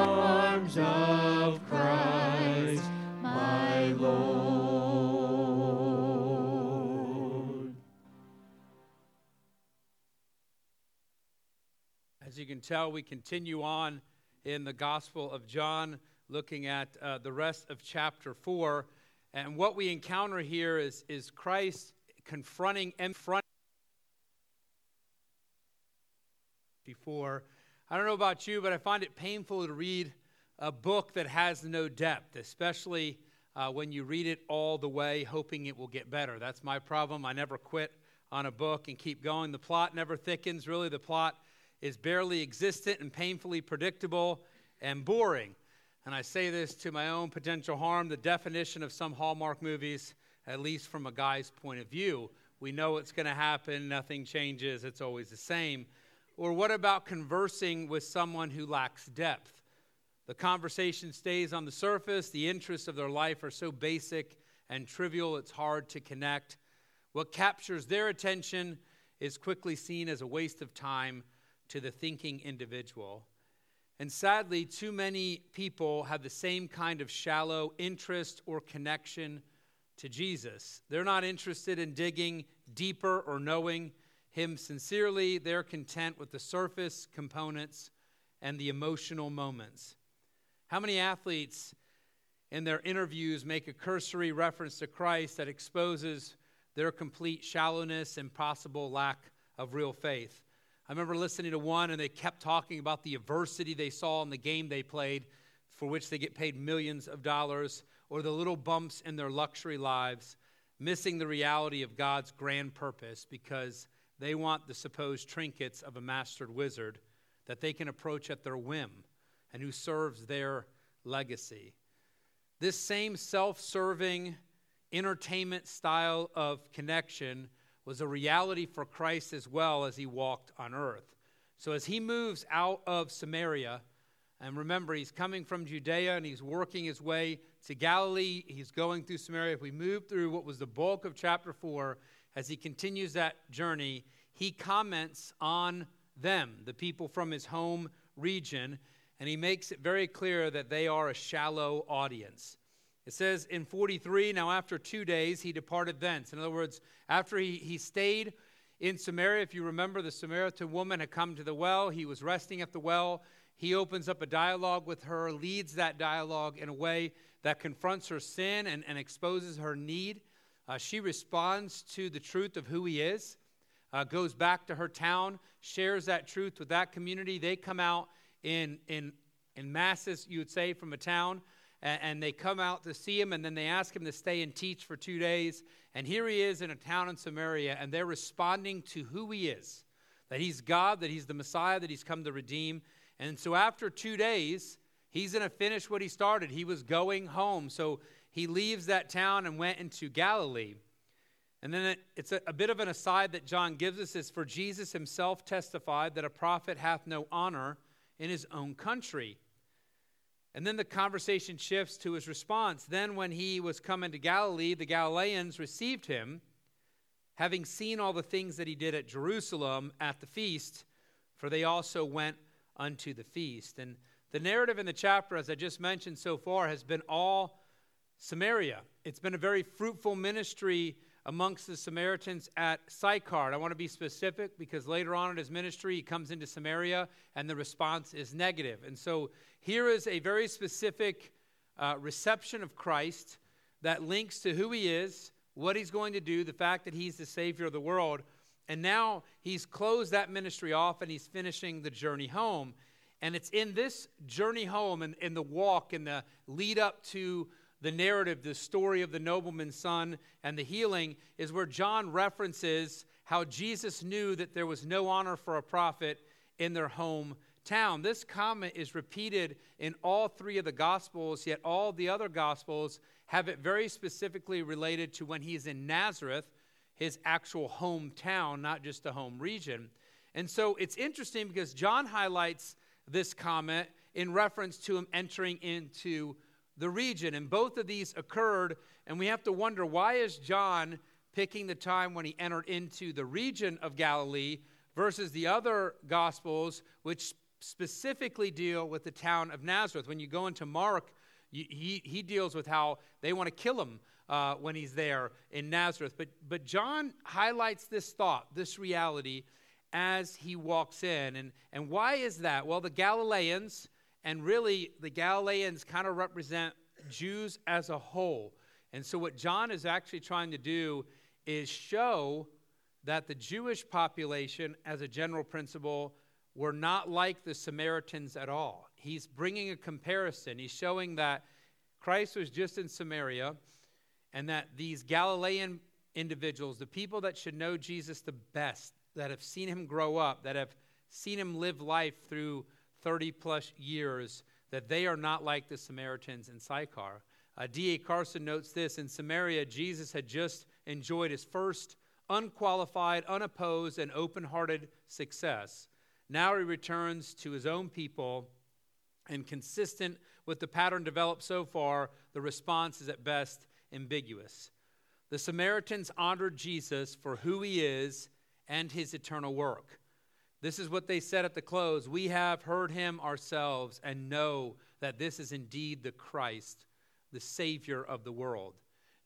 arms of Christ, my Lord. As you can tell, we continue on in the Gospel of John, looking at uh, the rest of chapter 4. And what we encounter here is, is Christ confronting and front before. I don't know about you, but I find it painful to read a book that has no depth, especially uh, when you read it all the way, hoping it will get better. That's my problem. I never quit on a book and keep going. The plot never thickens. Really, the plot is barely existent and painfully predictable and boring. And I say this to my own potential harm. The definition of some Hallmark movies, at least from a guy's point of view, we know it's going to happen, nothing changes, it's always the same. Or what about conversing with someone who lacks depth? The conversation stays on the surface, the interests of their life are so basic and trivial, it's hard to connect. What captures their attention is quickly seen as a waste of time to the thinking individual. And sadly, too many people have the same kind of shallow interest or connection to Jesus. They're not interested in digging deeper or knowing Him sincerely. They're content with the surface components and the emotional moments. How many athletes in their interviews make a cursory reference to Christ that exposes their complete shallowness and possible lack of real faith? I remember listening to one, and they kept talking about the adversity they saw in the game they played, for which they get paid millions of dollars, or the little bumps in their luxury lives, missing the reality of God's grand purpose because they want the supposed trinkets of a mastered wizard that they can approach at their whim and who serves their legacy. This same self serving entertainment style of connection was a reality for Christ as well as he walked on earth. So as he moves out of Samaria, and remember, he's coming from Judea and he's working his way to Galilee. He's going through Samaria. If we move through what was the bulk of chapter 4, as he continues that journey, he comments on them, the people from his home region, and he makes it very clear that they are a shallow audience. It says in 43, now after two days he departed thence. In other words, after he, he stayed in Samaria, if you remember, the Samaritan woman had come to the well. He was resting at the well. He opens up a dialogue with her, leads that dialogue in a way that confronts her sin and, and exposes her need. Uh, she responds to the truth of who he is, uh, goes back to her town, shares that truth with that community. They come out in, in, in masses, you would say, from a town and, and they come out to see him, and then they ask him to stay and teach for two days. And here he is in a town in Samaria, and they're responding to who he is that he's God, that he's the Messiah, that he's come to redeem. And so after two days, he's going to finish what he started. He was going home. So he leaves that town and went into Galilee. And then it's a, a, bit of an aside that John gives us is for Jesus himself testified that a prophet hath no honor in his own country. And then the conversation shifts to his response. Then, when he was coming to Galilee, the Galileans received him, having seen all the things that he did at Jerusalem at the feast, for they also went unto the feast. And the narrative in the chapter, as I just mentioned so far, has been all Samaria. It's been a very fruitful ministry amongst the Samaritans at Sychar. I want to be specific because later on in his ministry, he comes into Samaria and the response is negative. And so here is a very specific uh, reception of Christ that links to who he is, what he's going to do, the fact that he's the Savior of the world. And now he's closed that ministry off and he's finishing the journey home. And it's in this journey home and in the walk and the lead up to the narrative, the story of the nobleman's son and the healing, is where John references how Jesus knew that there was no honor for a prophet in their hometown. This comment is repeated in all three of the Gospels, yet all the other Gospels have it very specifically related to when he's in Nazareth, his actual hometown, not just a home region. And so it's interesting because John highlights this comment in reference to him entering into the region. And both of these occurred, and we have to wonder why is John picking the time when he entered into the region of Galilee versus the other gospels which specifically deal with the town of Nazareth. When you go into Mark, he, he deals with how they want to kill him uh, when he's there in Nazareth. But, but John highlights this thought, this reality, as he walks in. And, and why is that? Well, the Galileans, and really the Galileans kind of represent Jews as a whole. And so, what John is actually trying to do is show that the Jewish population, as a general principle, were not like the Samaritans at all. He's bringing a comparison. He's showing that Christ was just in Samaria and that these Galilean individuals, the people that should know Jesus the best, that have seen him grow up, that have seen him live life through 30 plus years, that they are not like the Samaritans in Sychar. Uh, D.A. Carson notes this In Samaria, Jesus had just enjoyed his first unqualified, unopposed, and open hearted success. Now he returns to his own people, and consistent with the pattern developed so far, the response is at best ambiguous. The Samaritans honored Jesus for who he is and his eternal work. This is what they said at the close We have heard him ourselves and know that this is indeed the Christ, the Savior of the world.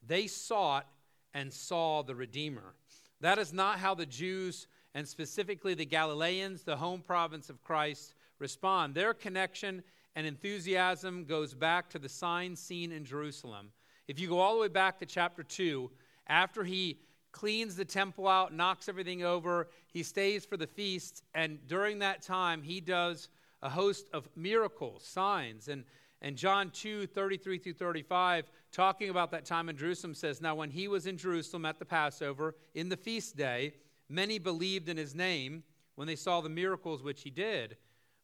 They sought and saw the Redeemer. That is not how the Jews, and specifically the Galileans, the home province of Christ, respond. Their connection and enthusiasm goes back to the sign seen in Jerusalem. If you go all the way back to chapter 2, after he cleans the temple out, knocks everything over, he stays for the feast, and during that time, he does a host of miracles, signs. And, and John 2 33 through 35, talking about that time in Jerusalem, says, Now, when he was in Jerusalem at the Passover, in the feast day, many believed in his name when they saw the miracles which he did.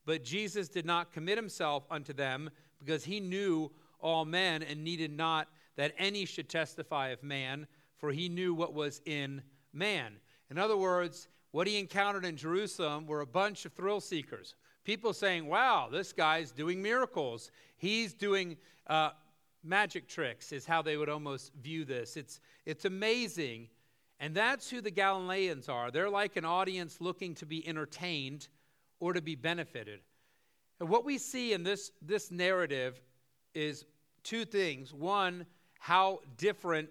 But Jesus did not commit himself unto them because he knew all men and needed not that any should testify of man, for he knew what was in man. In other words, what he encountered in Jerusalem were a bunch of thrill seekers. People saying, wow, this guy's doing miracles. He's doing uh, magic tricks, is how they would almost view this. It's, it's amazing. And that's who the Galileans are. They're like an audience looking to be entertained or to be benefited. And what we see in this, this narrative is two things. One, how different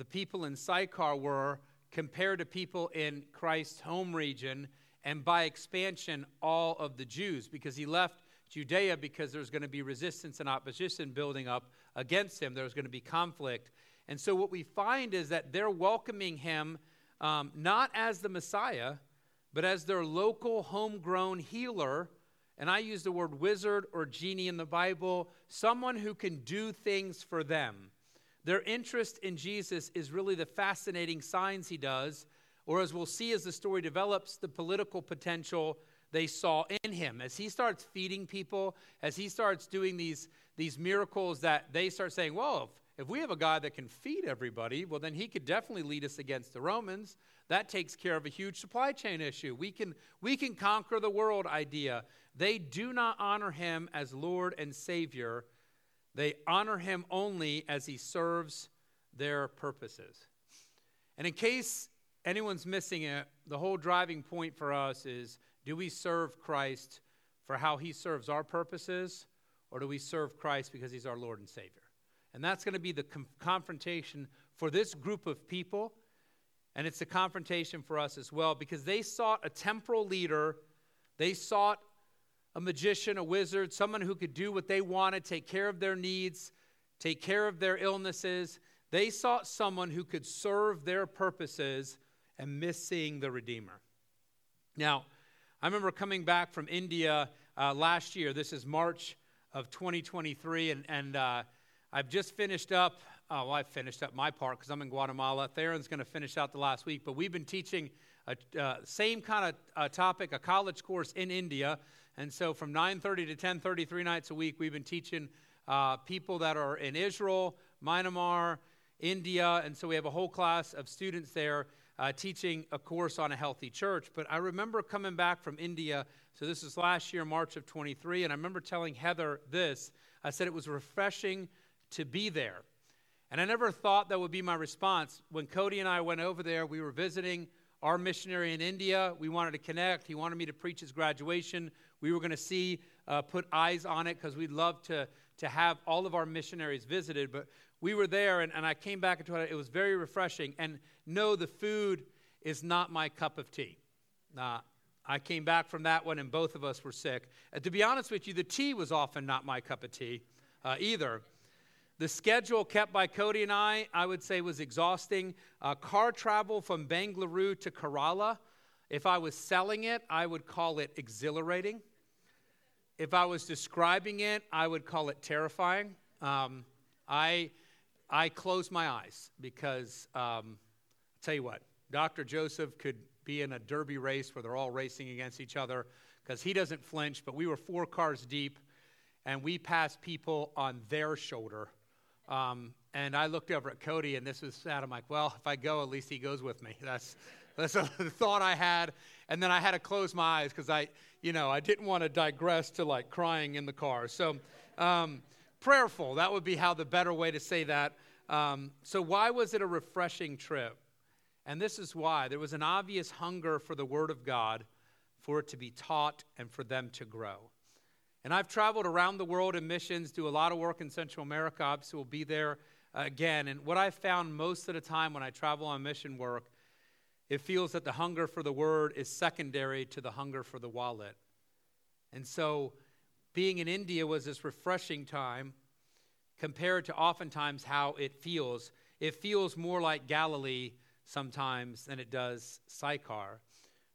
the people in Sychar were compared to people in Christ's home region, and by expansion, all of the Jews, because he left Judea because there's going to be resistance and opposition building up against him. There's going to be conflict. And so, what we find is that they're welcoming him um, not as the Messiah, but as their local homegrown healer. And I use the word wizard or genie in the Bible, someone who can do things for them. Their interest in Jesus is really the fascinating signs he does, or as we'll see as the story develops, the political potential they saw in him. As he starts feeding people, as he starts doing these, these miracles that they start saying, well, if, if we have a guy that can feed everybody, well, then he could definitely lead us against the Romans. That takes care of a huge supply chain issue. We can, we can conquer the world idea. They do not honor him as Lord and Savior they honor him only as he serves their purposes. And in case anyone's missing it, the whole driving point for us is do we serve Christ for how he serves our purposes, or do we serve Christ because he's our Lord and Savior? And that's going to be the com- confrontation for this group of people. And it's a confrontation for us as well because they sought a temporal leader, they sought a magician, a wizard, someone who could do what they wanted, take care of their needs, take care of their illnesses. They sought someone who could serve their purposes and miss seeing the Redeemer. Now, I remember coming back from India uh, last year. This is March of 2023, and, and uh, I've just finished up. Oh, well, I finished up my part because I'm in Guatemala. Theron's going to finish out the last week, but we've been teaching a uh, same kind of uh, topic, a college course in India and so from 9:30 to 10:30, three nights a week, we've been teaching uh, people that are in Israel, Myanmar, India, and so we have a whole class of students there uh, teaching a course on a healthy church. But I remember coming back from India. So this was last year, March of 23, and I remember telling Heather this. I said it was refreshing to be there. And I never thought that would be my response. When Cody and I went over there, we were visiting our missionary in India. We wanted to connect. He wanted me to preach his graduation we were going to see, uh, put eyes on it because we'd love to, to have all of our missionaries visited. But we were there, and, and I came back into it. It was very refreshing. And no, the food is not my cup of tea. Uh, I came back from that one, and both of us were sick. Uh, to be honest with you, the tea was often not my cup of tea uh, either. The schedule kept by Cody and I, I would say, was exhausting. Uh, car travel from Bangalore to Kerala, if I was selling it, I would call it exhilarating. If I was describing it, I would call it terrifying. Um, I, I close my eyes because, um, I'll tell you what, Dr. Joseph could be in a derby race where they're all racing against each other because he doesn't flinch, but we were four cars deep and we passed people on their shoulder um, and I looked over at Cody, and this was sad. I'm like, well, if I go, at least he goes with me. That's that's a thought I had. And then I had to close my eyes because I, you know, I didn't want to digress to like crying in the car. So, um, prayerful. That would be how the better way to say that. Um, so, why was it a refreshing trip? And this is why there was an obvious hunger for the Word of God, for it to be taught, and for them to grow. And I've traveled around the world in missions, do a lot of work in Central America. Obviously, we'll be there uh, again. And what I've found most of the time when I travel on mission work, it feels that the hunger for the word is secondary to the hunger for the wallet. And so, being in India was this refreshing time compared to oftentimes how it feels. It feels more like Galilee sometimes than it does Sychar,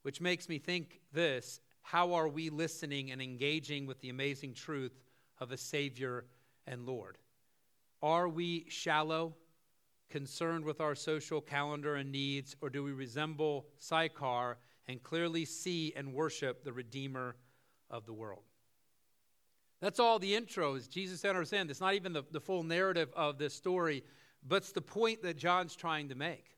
which makes me think this how are we listening and engaging with the amazing truth of a Savior and Lord? Are we shallow, concerned with our social calendar and needs, or do we resemble Sychar and clearly see and worship the Redeemer of the world? That's all the intro is Jesus understand. It's not even the, the full narrative of this story, but it's the point that John's trying to make.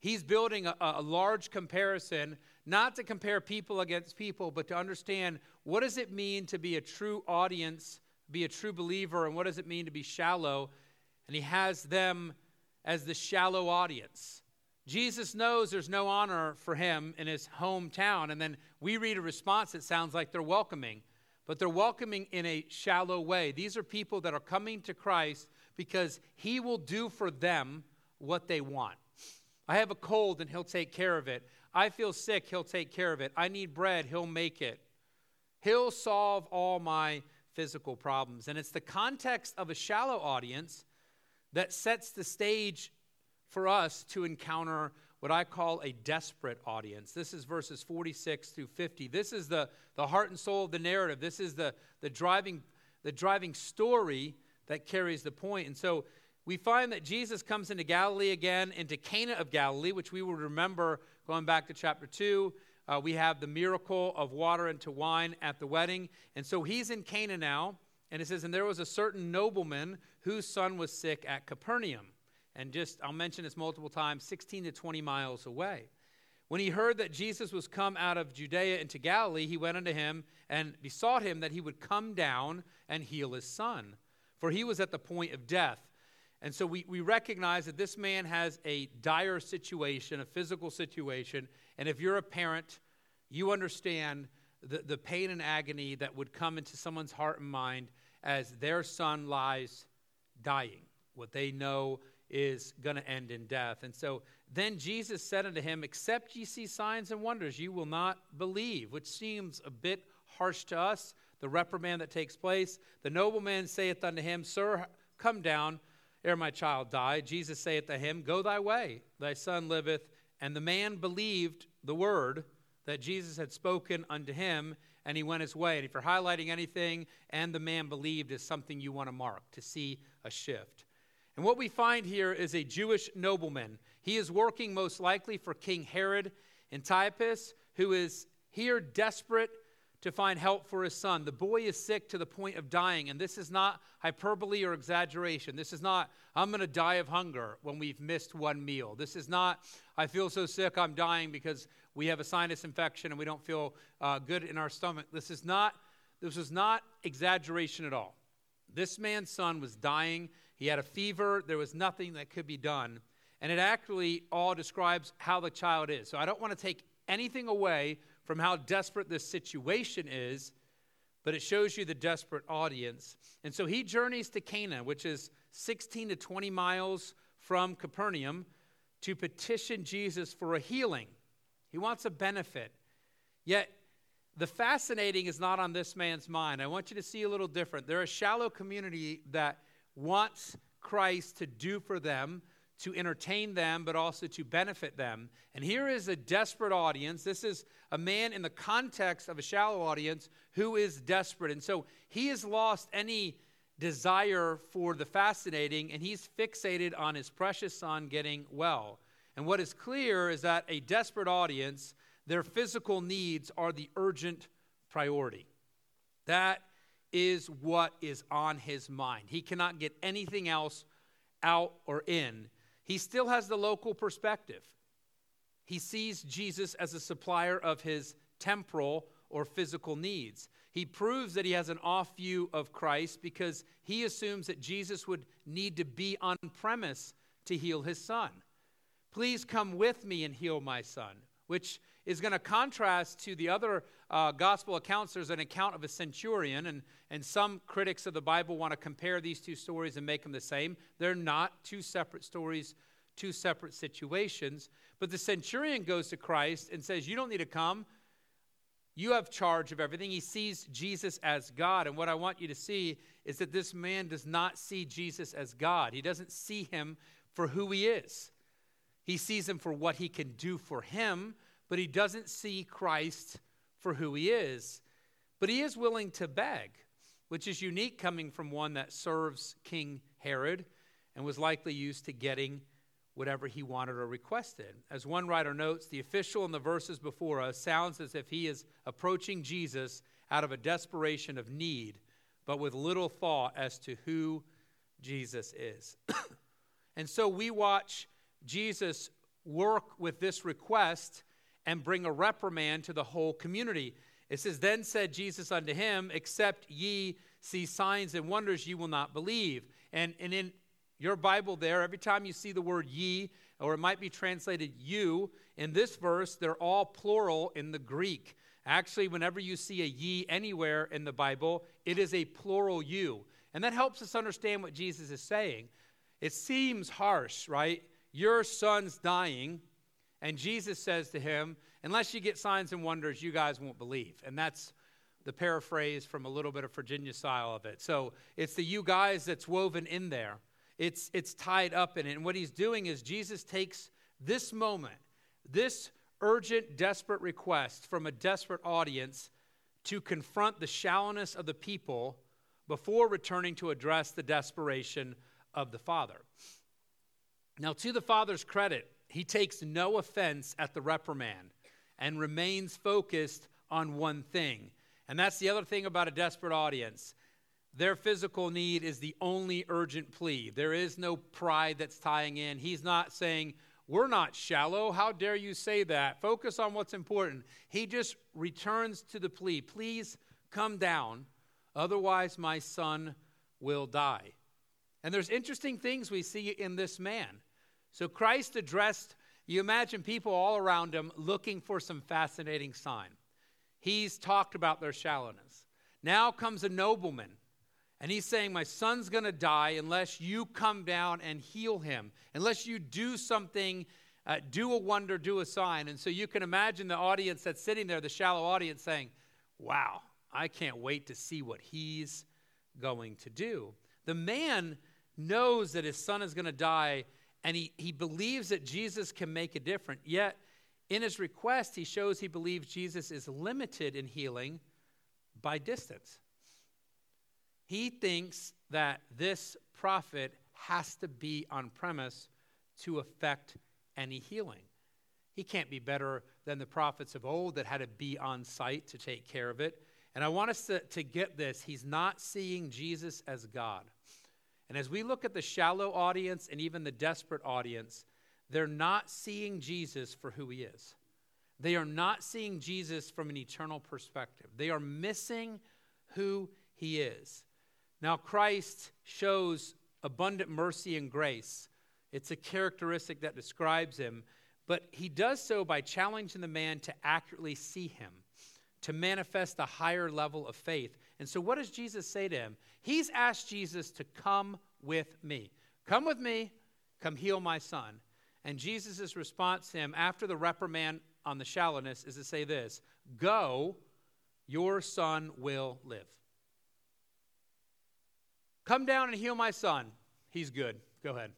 He's building a, a large comparison not to compare people against people, but to understand what does it mean to be a true audience, be a true believer, and what does it mean to be shallow? And he has them as the shallow audience. Jesus knows there's no honor for him in his hometown, and then we read a response that sounds like they're welcoming, but they're welcoming in a shallow way. These are people that are coming to Christ because he will do for them what they want. I have a cold and he'll take care of it. I feel sick, He'll take care of it. I need bread, He'll make it. He'll solve all my physical problems. And it's the context of a shallow audience that sets the stage for us to encounter what I call a desperate audience. This is verses 46 through 50. This is the, the heart and soul of the narrative. This is the, the, driving, the driving story that carries the point. And so we find that Jesus comes into Galilee again, into Cana of Galilee, which we will remember Going back to chapter 2, uh, we have the miracle of water into wine at the wedding. And so he's in Cana now. And it says, And there was a certain nobleman whose son was sick at Capernaum. And just, I'll mention this multiple times 16 to 20 miles away. When he heard that Jesus was come out of Judea into Galilee, he went unto him and besought him that he would come down and heal his son, for he was at the point of death. And so we, we recognize that this man has a dire situation, a physical situation. And if you're a parent, you understand the, the pain and agony that would come into someone's heart and mind as their son lies dying. What they know is going to end in death. And so then Jesus said unto him, Except ye see signs and wonders, you will not believe, which seems a bit harsh to us, the reprimand that takes place. The nobleman saith unto him, Sir, come down ere my child die. Jesus saith to him, Go thy way, thy son liveth. And the man believed the word that Jesus had spoken unto him, and he went his way. And if you're highlighting anything, and the man believed, is something you want to mark to see a shift. And what we find here is a Jewish nobleman. He is working most likely for King Herod Antipas, who is here desperate to find help for his son. The boy is sick to the point of dying, and this is not hyperbole or exaggeration. This is not, I'm going to die of hunger when we've missed one meal. This is not, I feel so sick, I'm dying because we have a sinus infection and we don't feel uh, good in our stomach. This is not, this was not exaggeration at all. This man's son was dying. He had a fever. There was nothing that could be done. And it actually all describes how the child is. So I don't want to take anything away from how desperate this situation is, but it shows you the desperate audience. And so he journeys to Cana, which is 16 to 20 miles from Capernaum, to petition Jesus for a healing. He wants a benefit. Yet, the fascinating is not on this man's mind. I want you to see a little different. They're a shallow community that wants Christ to do for them, to entertain them, but also to benefit them. And here is a desperate audience. This is a man in the context of a shallow audience who is desperate. And so he has lost any desire for the fascinating, and he's fixated on his precious son getting well. And what is clear is that a desperate audience, their physical needs are the urgent priority. That is what is on his mind. He cannot get anything else out or in. He still has the local perspective. He sees Jesus as a supplier of his temporal or physical needs. He proves that he has an off view of Christ because he assumes that Jesus would need to be on premise to heal his son. Please come with me and heal my son, which is going to contrast to the other uh, gospel accounts. There's an account of a centurion, and, and some critics of the Bible want to compare these two stories and make them the same. They're not two separate stories, two separate situations. But the centurion goes to Christ and says, You don't need to come. You have charge of everything. He sees Jesus as God. And what I want you to see is that this man does not see Jesus as God. He doesn't see him for who he is. He sees him for what he can do for him, but he doesn't see Christ for who he is. But he is willing to beg, which is unique coming from one that serves King Herod and was likely used to getting whatever he wanted or requested. As one writer notes, the official in the verses before us sounds as if he is approaching Jesus out of a desperation of need, but with little thought as to who Jesus is. and so we watch Jesus work with this request and bring a reprimand to the whole community. It says, Then said Jesus unto him, Except ye see signs and wonders, ye will not believe. And, and in your Bible, there, every time you see the word ye, or it might be translated you, in this verse, they're all plural in the Greek. Actually, whenever you see a ye anywhere in the Bible, it is a plural you. And that helps us understand what Jesus is saying. It seems harsh, right? Your son's dying, and Jesus says to him, Unless you get signs and wonders, you guys won't believe. And that's the paraphrase from a little bit of Virginia style of it. So it's the you guys that's woven in there. It's, it's tied up in it. And what he's doing is Jesus takes this moment, this urgent, desperate request from a desperate audience to confront the shallowness of the people before returning to address the desperation of the Father. Now, to the Father's credit, he takes no offense at the reprimand and remains focused on one thing. And that's the other thing about a desperate audience. Their physical need is the only urgent plea. There is no pride that's tying in. He's not saying, We're not shallow. How dare you say that? Focus on what's important. He just returns to the plea Please come down, otherwise, my son will die. And there's interesting things we see in this man. So Christ addressed, you imagine people all around him looking for some fascinating sign. He's talked about their shallowness. Now comes a nobleman, and he's saying, My son's going to die unless you come down and heal him, unless you do something, uh, do a wonder, do a sign. And so you can imagine the audience that's sitting there, the shallow audience, saying, Wow, I can't wait to see what he's going to do. The man knows that his son is going to die and he, he believes that Jesus can make a difference. Yet, in his request, he shows he believes Jesus is limited in healing by distance. He thinks that this prophet has to be on premise to affect any healing. He can't be better than the prophets of old that had to be on site to take care of it. And I want us to, to get this. He's not seeing Jesus as God. And as we look at the shallow audience and even the desperate audience, they're not seeing Jesus for who he is. They are not seeing Jesus from an eternal perspective. They are missing who he is. Now, Christ shows abundant mercy and grace. It's a characteristic that describes him, but he does so by challenging the man to accurately see him, to manifest a higher level of faith. And so, what does Jesus say to him? He's asked Jesus to come with me. Come with me, come heal my son. And Jesus' response to him after the reprimand on the shallowness is to say this Go, your son will live. Come down and heal my son. He's good. Go ahead.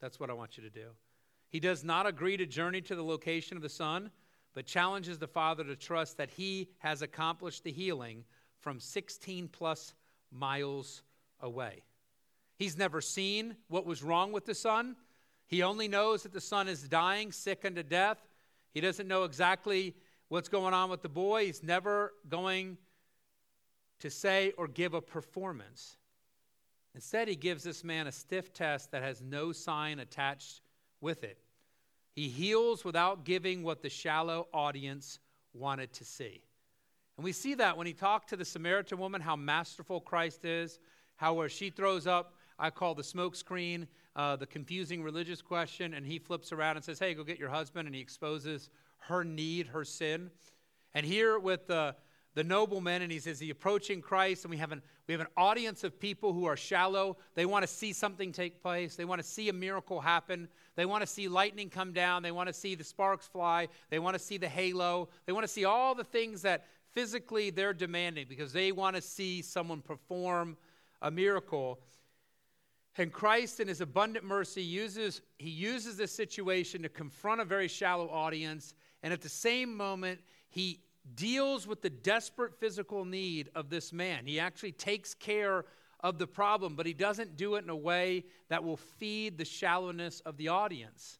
That's what I want you to do. He does not agree to journey to the location of the son, but challenges the father to trust that he has accomplished the healing from 16 plus miles away. He's never seen what was wrong with the son. He only knows that the son is dying, sick unto death. He doesn't know exactly what's going on with the boy. He's never going to say or give a performance. Instead, he gives this man a stiff test that has no sign attached with it. He heals without giving what the shallow audience wanted to see. And we see that when he talked to the Samaritan woman, how masterful Christ is, how where she throws up, I call the smokescreen, uh, the confusing religious question, and he flips around and says, Hey, go get your husband, and he exposes her need, her sin. And here with the, the nobleman, and he says, He approaching Christ, and we have, an, we have an audience of people who are shallow. They want to see something take place, they want to see a miracle happen. They want to see lightning come down. They want to see the sparks fly. They want to see the halo. They want to see all the things that physically they're demanding because they want to see someone perform a miracle. And Christ, in his abundant mercy, uses, he uses this situation to confront a very shallow audience. And at the same moment, he deals with the desperate physical need of this man. He actually takes care of the problem, but he doesn't do it in a way that will feed the shallowness of the audience.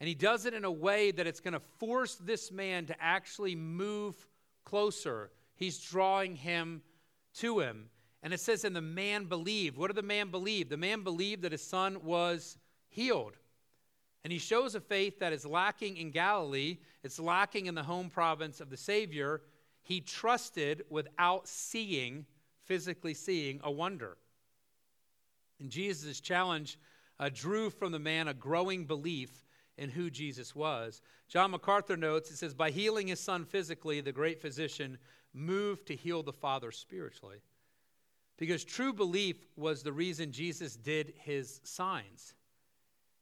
And he does it in a way that it's going to force this man to actually move closer. He's drawing him to him. And it says, and the man believed. What did the man believe? The man believed that his son was healed. And he shows a faith that is lacking in Galilee, it's lacking in the home province of the Savior. He trusted without seeing, physically seeing, a wonder. And Jesus' challenge uh, drew from the man a growing belief in who Jesus was. John MacArthur notes, it says, by healing his son physically, the great physician moved to heal the father spiritually. Because true belief was the reason Jesus did his signs.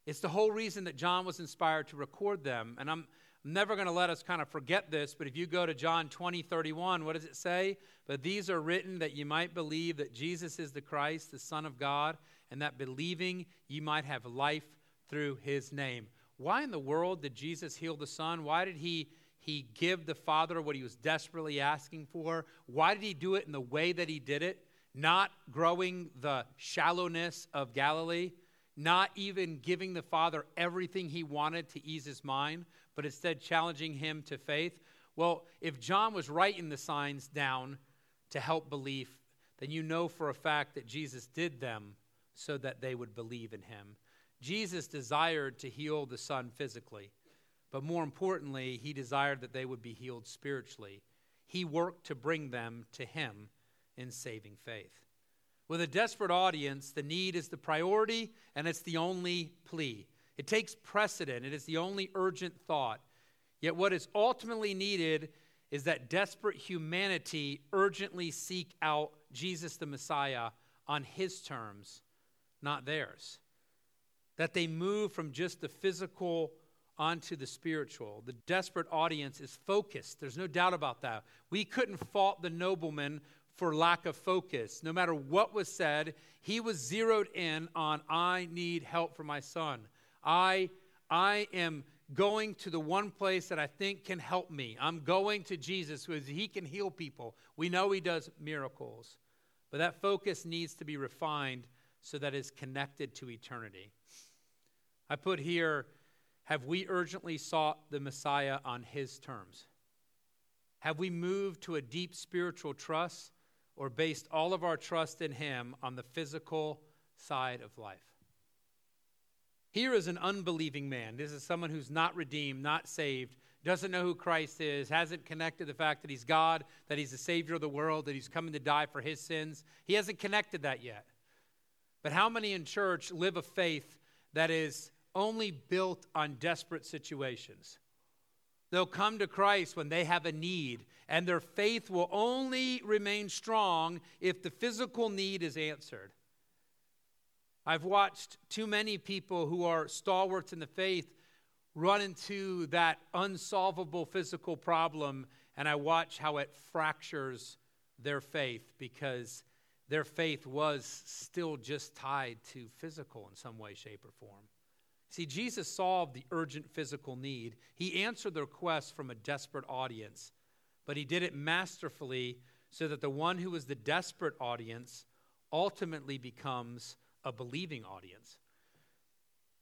It's the whole reason that John was inspired to record them. And I'm never going to let us kind of forget this, but if you go to John 20, 31, what does it say? But these are written that you might believe that Jesus is the Christ, the Son of God, and that believing you might have life through his name. Why in the world did Jesus heal the Son? Why did he, he give the Father what he was desperately asking for? Why did he do it in the way that he did it? Not growing the shallowness of Galilee, not even giving the Father everything he wanted to ease his mind, but instead challenging him to faith. Well, if John was writing the signs down to help belief, then you know for a fact that Jesus did them so that they would believe in him. Jesus desired to heal the son physically, but more importantly, he desired that they would be healed spiritually. He worked to bring them to him in saving faith. With a desperate audience, the need is the priority and it's the only plea. It takes precedent, it is the only urgent thought. Yet, what is ultimately needed is that desperate humanity urgently seek out Jesus the Messiah on his terms, not theirs that they move from just the physical onto the spiritual. The desperate audience is focused. There's no doubt about that. We couldn't fault the nobleman for lack of focus. No matter what was said, he was zeroed in on I need help for my son. I I am going to the one place that I think can help me. I'm going to Jesus because he can heal people. We know he does miracles. But that focus needs to be refined so that is connected to eternity. I put here, have we urgently sought the Messiah on his terms? Have we moved to a deep spiritual trust or based all of our trust in him on the physical side of life? Here is an unbelieving man. This is someone who's not redeemed, not saved, doesn't know who Christ is, hasn't connected the fact that he's God, that he's the Savior of the world, that he's coming to die for his sins. He hasn't connected that yet. But how many in church live a faith that is only built on desperate situations? They'll come to Christ when they have a need, and their faith will only remain strong if the physical need is answered. I've watched too many people who are stalwarts in the faith run into that unsolvable physical problem, and I watch how it fractures their faith because their faith was still just tied to physical in some way, shape, or form. See, Jesus solved the urgent physical need. He answered the request from a desperate audience, but he did it masterfully so that the one who was the desperate audience ultimately becomes a believing audience.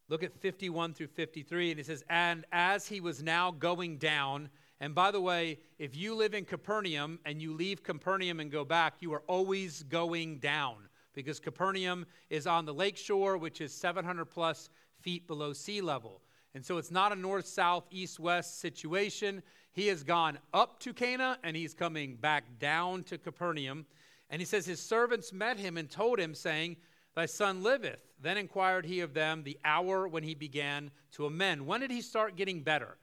Look at 51 through 53, and it says, And as he was now going down, and by the way, if you live in Capernaum and you leave Capernaum and go back, you are always going down because Capernaum is on the lake shore, which is 700 plus feet below sea level. And so it's not a north, south, east, west situation. He has gone up to Cana and he's coming back down to Capernaum. And he says, His servants met him and told him, saying, Thy son liveth. Then inquired he of them the hour when he began to amend. When did he start getting better?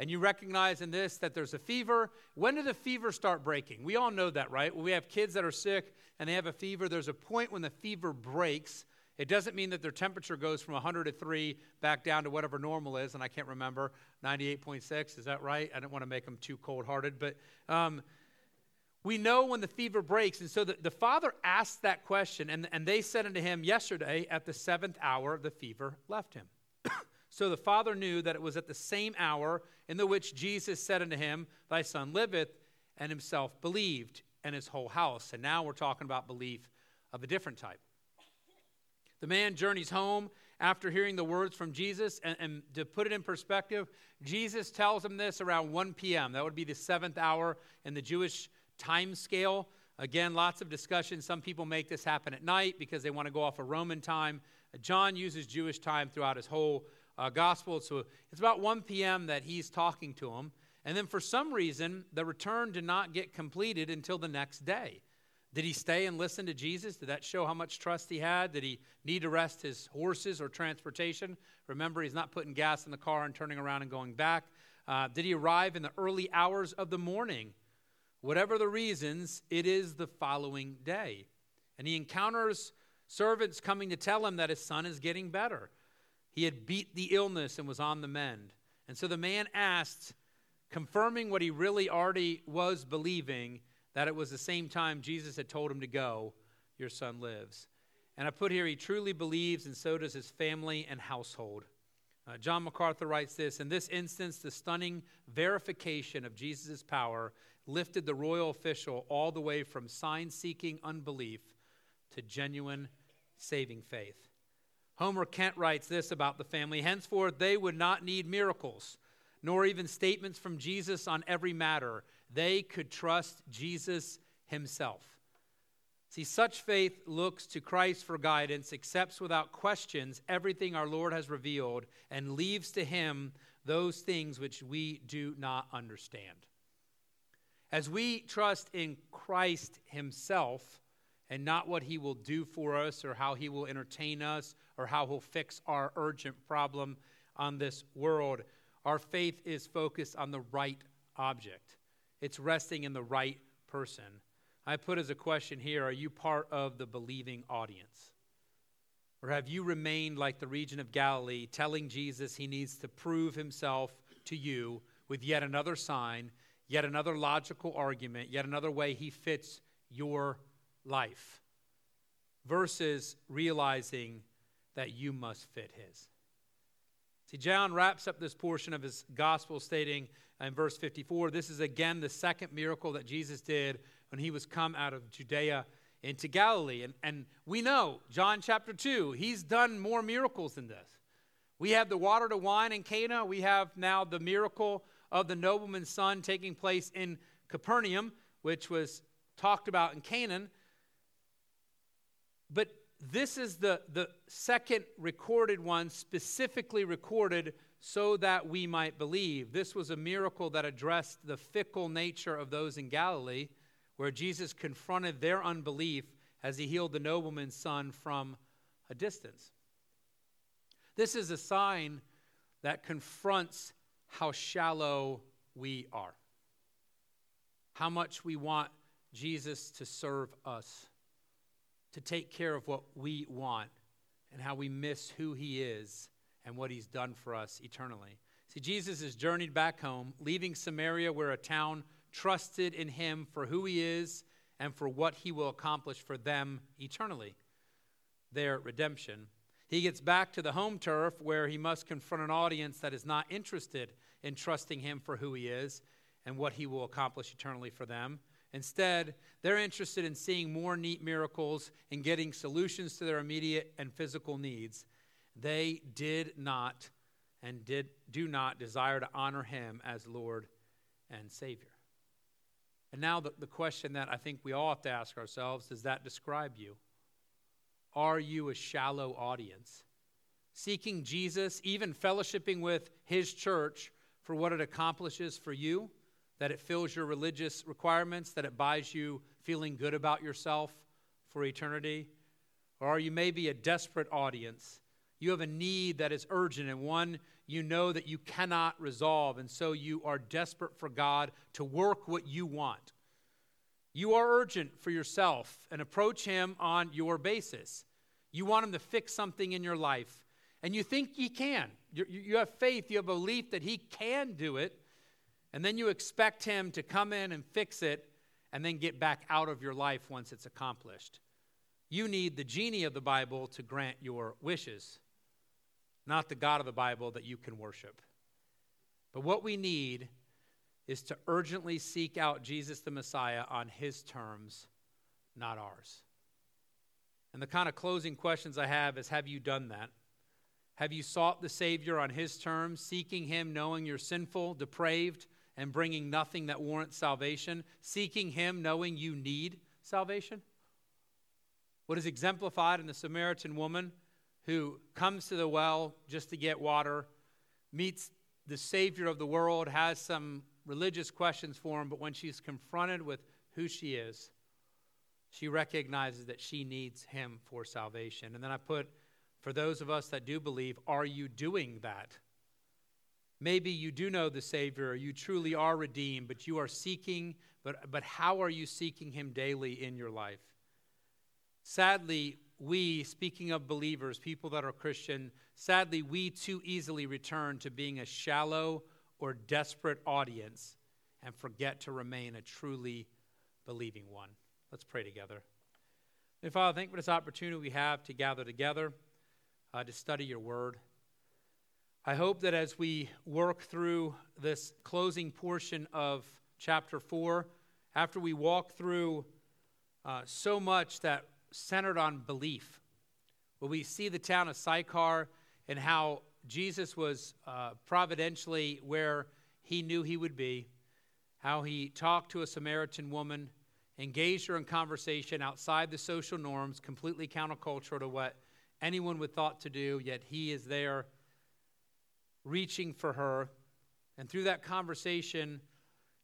And you recognize in this that there's a fever. When did the fever start breaking? We all know that, right? When we have kids that are sick and they have a fever, there's a point when the fever breaks it doesn't mean that their temperature goes from 103 back down to whatever normal is, and I can't remember, 98.6, is that right? I don't want to make them too cold hearted, but um, we know when the fever breaks. And so the, the father asked that question, and, and they said unto him, Yesterday at the seventh hour, the fever left him. So the father knew that it was at the same hour in the which Jesus said unto him, Thy son liveth, and himself believed, and his whole house. And now we're talking about belief of a different type. The man journeys home after hearing the words from Jesus. And, and, to put it in perspective, Jesus tells him this around 1 p.m. That would be the seventh hour in the Jewish time scale. Again, lots of discussion. Some people make this happen at night because they want to go off a of Roman time. John uses Jewish time throughout his whole uh, gospel. So it's about 1 p.m. that he's talking to him. And then for some reason, the return did not get completed until the next day. Did he stay and listen to Jesus? Did that show how much trust he had? Did he need to rest his horses or transportation? Remember, he's not putting gas in the car and turning around and going back. Uh, did he arrive in the early hours of the morning? Whatever the reasons, it is the following day. And he encounters servants coming to tell him that his son is getting better. He had beat the illness and was on the mend. And so the man asked, confirming what he really already was believing that it was the same time Jesus had told him to go, Your son lives. And I put here, he truly believes, and so does his family and household. Uh, John MacArthur writes this In this instance, the stunning verification of Jesus' power lifted the royal official all the way from sign seeking unbelief to genuine saving faith. Homer Kent writes this about the family Henceforth, they would not need miracles, nor even statements from Jesus on every matter they could trust Jesus himself. See, such faith looks to Christ for guidance, accepts without questions everything our Lord has revealed, and leaves to him those things which we do not understand. As we trust in Christ himself and not what he will do for us or how he will entertain us or how he'll fix our urgent problem on this world, our faith is focused on the right object. It's resting in the right person. I put as a question here Are you part of the believing audience? Or have you remained like the region of Galilee, telling Jesus he needs to prove himself to you with yet another sign, yet another logical argument, yet another way he fits your life, versus realizing that you must fit his? See, John wraps up this portion of his gospel stating in verse 54 this is again the second miracle that Jesus did when he was come out of Judea into Galilee. And, and we know, John chapter 2, he's done more miracles than this. We have the water to wine in Cana. We have now the miracle of the nobleman's son taking place in Capernaum, which was talked about in Cana. But this is the, the second recorded one, specifically recorded so that we might believe. This was a miracle that addressed the fickle nature of those in Galilee, where Jesus confronted their unbelief as he healed the nobleman's son from a distance. This is a sign that confronts how shallow we are. How much we want Jesus to serve us, to take care of what we want, and how we miss who he is and what he's done for us eternally. See, Jesus has journeyed back home, leaving Samaria, where a town trusted in him for who he is and for what he will accomplish for them eternally, their redemption. He gets back to the home turf where he must confront an audience that is not interested in trusting him for who he is and what he will accomplish eternally for them. Instead, they're interested in seeing more neat miracles and getting solutions to their immediate and physical needs. They did not and did do not desire to honor him as Lord and Savior. And now the, the question that I think we all have to ask ourselves, does that describe you? Are you a shallow audience? Seeking Jesus, even fellowshipping with his church for what it accomplishes for you? That it fills your religious requirements, that it buys you feeling good about yourself for eternity? Or you maybe a desperate audience? You have a need that is urgent and one you know that you cannot resolve, and so you are desperate for God to work what you want. You are urgent for yourself and approach Him on your basis. You want Him to fix something in your life, and you think He can. You, have faith, you have belief that He can do it, and then you expect Him to come in and fix it and then get back out of your life once it's accomplished. You need the genie of the Bible to grant your wishes, not the God of the Bible that you can worship. But what we need is to urgently seek out Jesus the Messiah on His terms, not ours. And the kind of closing questions I have is Have you done that? Have you sought the Savior on His terms, seeking Him, knowing you're sinful, depraved, and bringing nothing that warrants salvation, seeking Him knowing you need salvation? What is exemplified in the Samaritan woman who comes to the well just to get water, meets the Savior of the world, has some religious questions for him, but when she's confronted with who she is, she recognizes that she needs him for salvation. And then I put, for those of us that do believe, are you doing that? Maybe you do know the Savior, you truly are redeemed, but you are seeking, but, but how are you seeking Him daily in your life? Sadly, we, speaking of believers, people that are Christian, sadly, we too easily return to being a shallow or desperate audience and forget to remain a truly believing one. Let's pray together. Father, thank you for this opportunity we have to gather together uh, to study your word. I hope that as we work through this closing portion of chapter 4, after we walk through uh, so much that centered on belief, where we see the town of Sychar and how Jesus was uh, providentially where he knew he would be, how he talked to a Samaritan woman, engaged her in conversation outside the social norms, completely countercultural to what anyone would thought to do, yet he is there reaching for her. And through that conversation,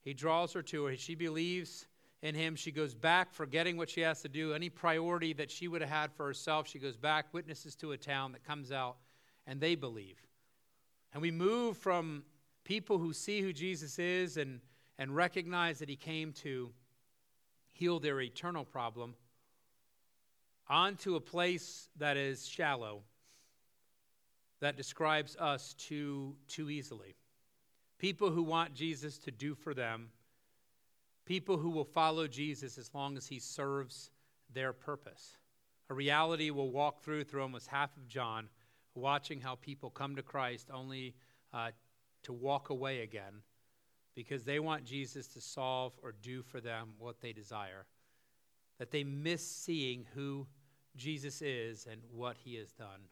he draws her to her. She believes in him. She goes back, forgetting what she has to do, any priority that she would have had for herself. She goes back, witnesses to a town that comes out, and they believe. And we move from people who see who Jesus is and, and recognize that he came to heal their eternal problem onto a place that is shallow that describes us too, too easily. People who want Jesus to do for them, people who will follow Jesus as long as he serves their purpose. A reality we'll walk through through almost half of John, watching how people come to Christ only uh, to walk away again because they want Jesus to solve or do for them what they desire. That they miss seeing who Jesus is and what he has done.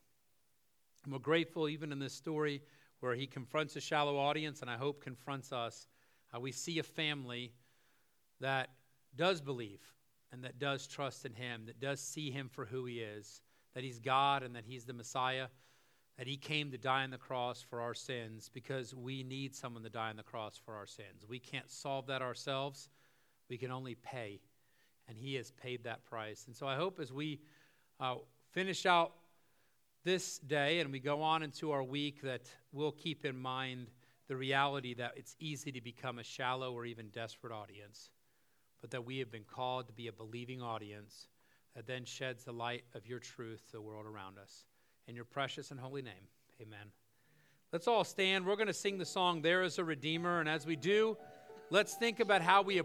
And we're grateful, even in this story where he confronts a shallow audience, and I hope confronts us, how we see a family that does believe and that does trust in him, that does see him for who he is, that he's God and that he's the Messiah, that he came to die on the cross for our sins because we need someone to die on the cross for our sins. We can't solve that ourselves, we can only pay, and he has paid that price. And so I hope as we uh, finish out this day and we go on into our week that we'll keep in mind the reality that it's easy to become a shallow or even desperate audience, but that we have been called to be a believing audience that then sheds the light of your truth to the world around us. In your precious and holy name, amen. Let's all stand. We're going to sing the song, There is a Redeemer. And as we do, let's think about how we approach.